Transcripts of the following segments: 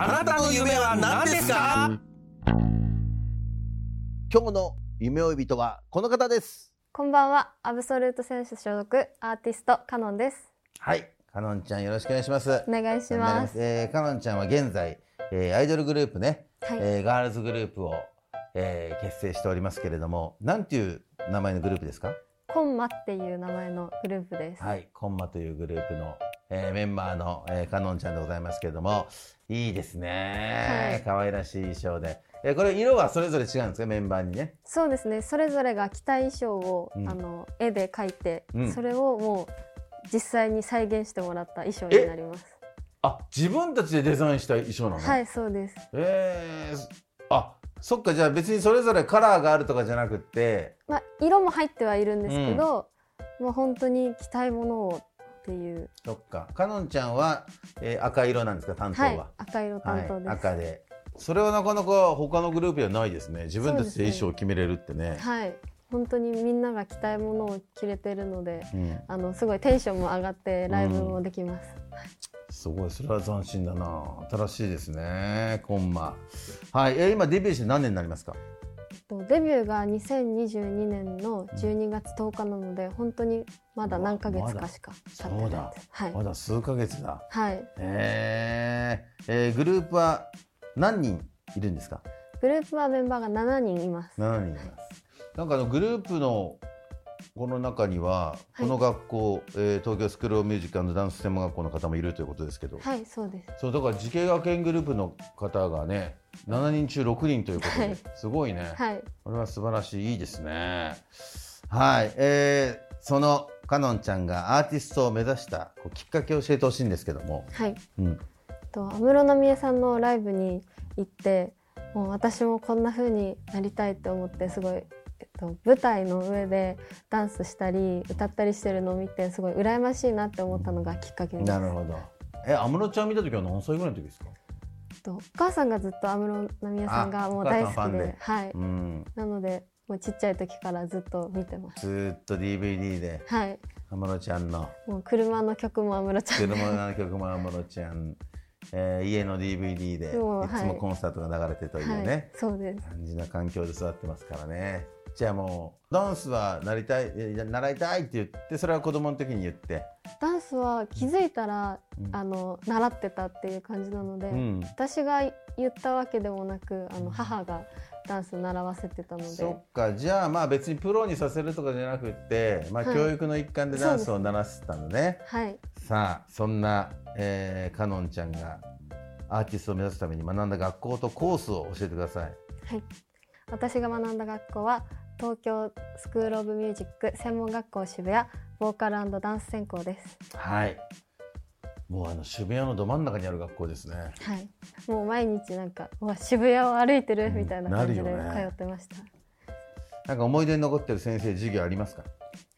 あなたの夢は何ですか？今日の夢追い人はこの方です。こんばんは。アブソルート選手所属アーティストカノンです。はい。かのんちゃんよろしくお願いします。お願いします。えー、かのんちゃんは現在、えーアイドルグループね、はい。えーガールズグループを、えー結成しておりますけれどもなんていう名前のグループですか？コンマっていう名前のグループです。はい、コンマというグループの、えーメンバーの、えー、かのんちゃんでございますけれども、いいですね、はい可愛らしい衣装で。えーこれ色はそれぞれ違うんですか、メンバーにね。そうですね。それぞれが着た衣装を、うんあの絵で描いて、うんそれをもう実際に再現してもらった衣装になります。あ、自分たちでデザインした衣装なの？はい、そうです。えー、あ、そっか、じゃあ別にそれぞれカラーがあるとかじゃなくって、まあ色も入ってはいるんですけど、もう本当に着たいものをっていう、そっか、かのんちゃんは、えー赤色なんですか、担当は。はい、赤色担当です。はい、赤で。それはなかなか他のグループではないですね。自分たちで衣装を決めれるってね。はい、本当にみんなが着たいものを着れてるので、うんあのすごいテンションも上がってライブもできます。すごい、それは斬新だな。新しいですね。コンマ。はい、えー今デビューして何年になりますか？とデビューが2022年の12月10日なので、本当にまだ何ヶ月かしか経ってないです。はいま。だ数ヶ月だ。はい。えー、えーグループは何人いるんですか？グループはメンバーが7人います。7人います。なんかあのグループのこの中には、はいこの学校、えー東京スクールオブミュージックダンス専門学校の方もいるということですけど、はい、そうです。そうだから慈恵学園グループの方がね7人中6人ということで、はいすごいね、はい。これは素晴らしいいいですねはいえー、そのかのんちゃんがアーティストを目指したきっかけを教えてほしいんですけども、はい。うん、と安室奈美恵さんのライブに行って、もう私もこんな風になりたいって思ってすごい。と、舞台の上でダンスしたり歌ったりしてるのを見てすごい羨ましいなって思ったのがきっかけです。なるほど。え安室ちゃん見た時は何歳ぐらいの時ですか？とお母さんがずっと安室奈美恵さんがあもう大好きではい、うん。なのでもうちっちゃい時からずっと見てます。ずーっと DVD で。はい。安室ちゃんの。もう車の曲も安室ちゃん。で車の曲も安室ちゃん、えー家の DVD でい。つもコンサートが流れてというはね、い、そうです。感じな環境で育ってますからねじゃあもうダンスはなりたいえ習いたいって言ってそれは子供の時に言って、ダンスは気づいたら、うん。あの習ってたっていう感じなので、うん、私が言ったわけでもなくあの母がダンス習わせてたので。そっか。じゃあまあ別にプロにさせるとかじゃなくって、まあ、はい。教育の一環でダンスを習わせてたのね、はい。さあそんな、えー、かのんちゃんがアーティストを目指すために学んだ学校とコースを教えてください。はい。私が学んだ学校は東京スクール・オブ・ミュージック専門学校渋谷ボーカルダンス専攻です。はい。もうあの渋谷のど真ん中にある学校ですね。はい。もう毎日なんかうわ渋谷を歩いてるみたいな感じで通ってました、なんか思い出に残ってる先生授業ありますか？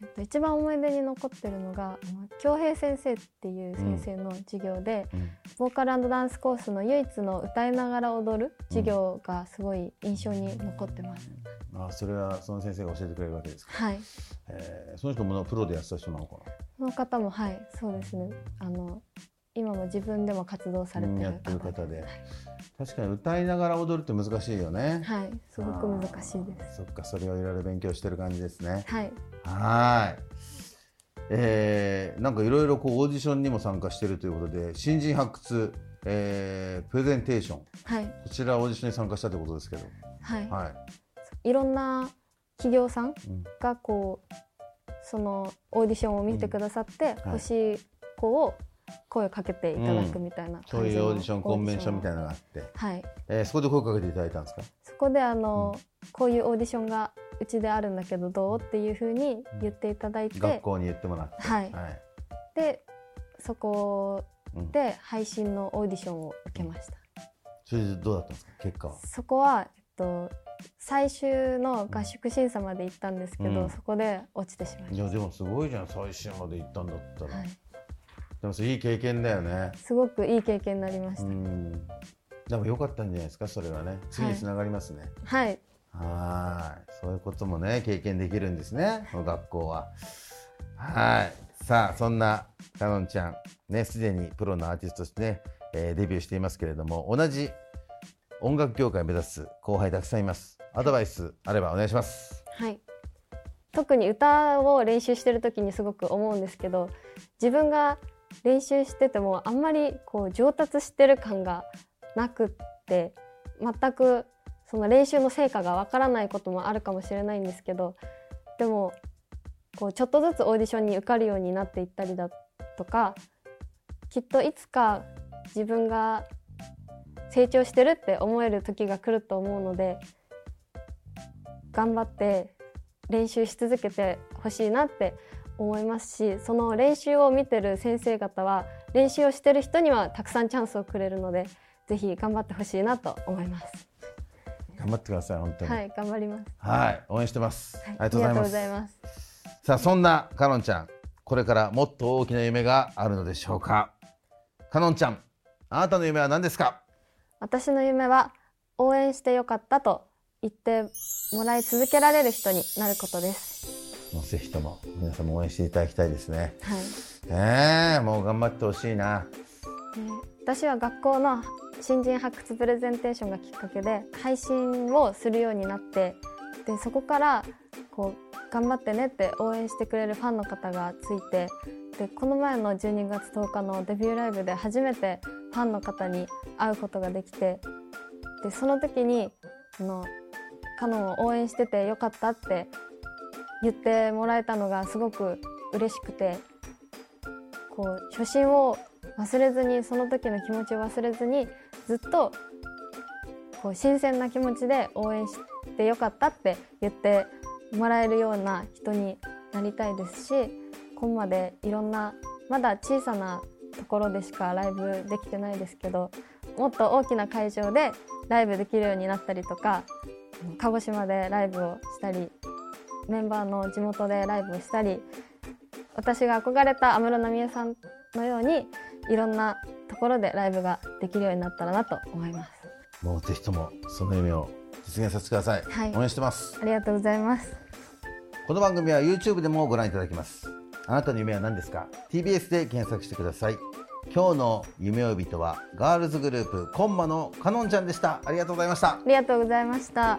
えっと、一番思い出に残ってるのがあの京平先生っていう先生の授業で、うんボーカルダンスコースの唯一の歌いながら踊る授業がすごい印象に残ってます、あそれはその先生が教えてくれるわけですか、はい。えーその人もプロでやってた人なのかこの方もはいそうですね。あの今も自分でも活動されてるなやってる方。方で。確かに歌いながら踊るって難しいよね。はい。すごく難しいです。そっかそれをいろいろ勉強してる感じですね。はい。はーいえーなんかいろいろこうオーディションにも参加してるということで新人発掘えープレゼンテーション。はい。こちらオーディションに参加したということですけど。はい、はい。い、ろんな企業さんうん。がこうそのオーディションを見てくださって、はい。欲しい子を声をかけていただくみたいなそういうオーディションコンベンションみたいななのがあって、はい。えーそこで声かけていただいたんですか？そこであの、こういうオーディションがうちであるんだけどどうっていうふうに言っていただいて、学校に言ってもらって。はい。はい。でそこうん。で配信のオーディションを受けました。それでどうだったんですか？結果は。そこは、えっと、最終の合宿審査まで行ったんですけど、うん。そこで落ちてしまいましいやでもすごいじゃん。最終まで行ったんだったら、た、はい、でもそれいい経験だよね。すごくいい経験になりました、うん。でも良かったんじゃないですか？それはね。次につながりますね、はいはいはい。そういうこともね経験できるんですねこの学校は。はい。さあそんなかのんちゃんねすでにプロのアーティストとしてね、えーデビューしていますけれども同じ音楽業界を目指す後輩たくさんいます。アドバイスあればお願いします。はい、特に歌を練習してる時にすごく思うんですけど自分が練習しててもあんまりこう上達してる感がなくって全くその練習の成果がわからないこともあるかもしれないんですけどでもこうちょっとずつオーディションに受かるようになっていったりだとかきっといつか自分が成長してるって思える時が来ると思うので頑張って練習し続けてほしいなって思いますしその練習を見てる先生方は練習をしてる人にはたくさんチャンスをくれるのでぜひ頑張ってほしいなと思います。頑張ってください本当にはい、頑張ります。はい応援してます、はいありがとうございますます。さあそんなかのんちゃんこれからもっと大きな夢があるのでしょうか？かのんちゃんあなたの夢は何ですか？私の夢は応援してよかったと言ってもらい続けられる人になることです。もうぜひとも皆さんも応援していただきたいですねはい。ええもう頑張ってほしいなで私は学校の新人発掘プレゼンテーションがきっかけで配信をするようになってでそこからこう頑張ってねって応援してくれるファンの方がついてでこの前の12月10日のデビューライブで初めてファンの方に会うことができてでその時にそのカノンを応援しててよかったって言ってもらえたのがすごく嬉しくてこう初心を忘れずにその時の気持ちを忘れずにずっとこう新鮮な気持ちで応援してよかったって言ってもらえるような人になりたいですしここまでいろんなまだ小さなところでしかライブできてないですけどもっと大きな会場でライブできるようになったりとか鹿児島でライブをしたりメンバーの地元でライブをしたり私が憧れた安室奈美恵さんのようにいろんなころでライブができるようになったらなと思います。もうぜひともその夢を実現させてください、はい。応援してます。ありがとうございます。この番組は YouTube でもご覧いただけます。あなたの夢は何ですか？TBS で検索してください。今日の夢追い人はガールズグループコンマのかのんちゃんでした。ありがとうございました。ありがとうございました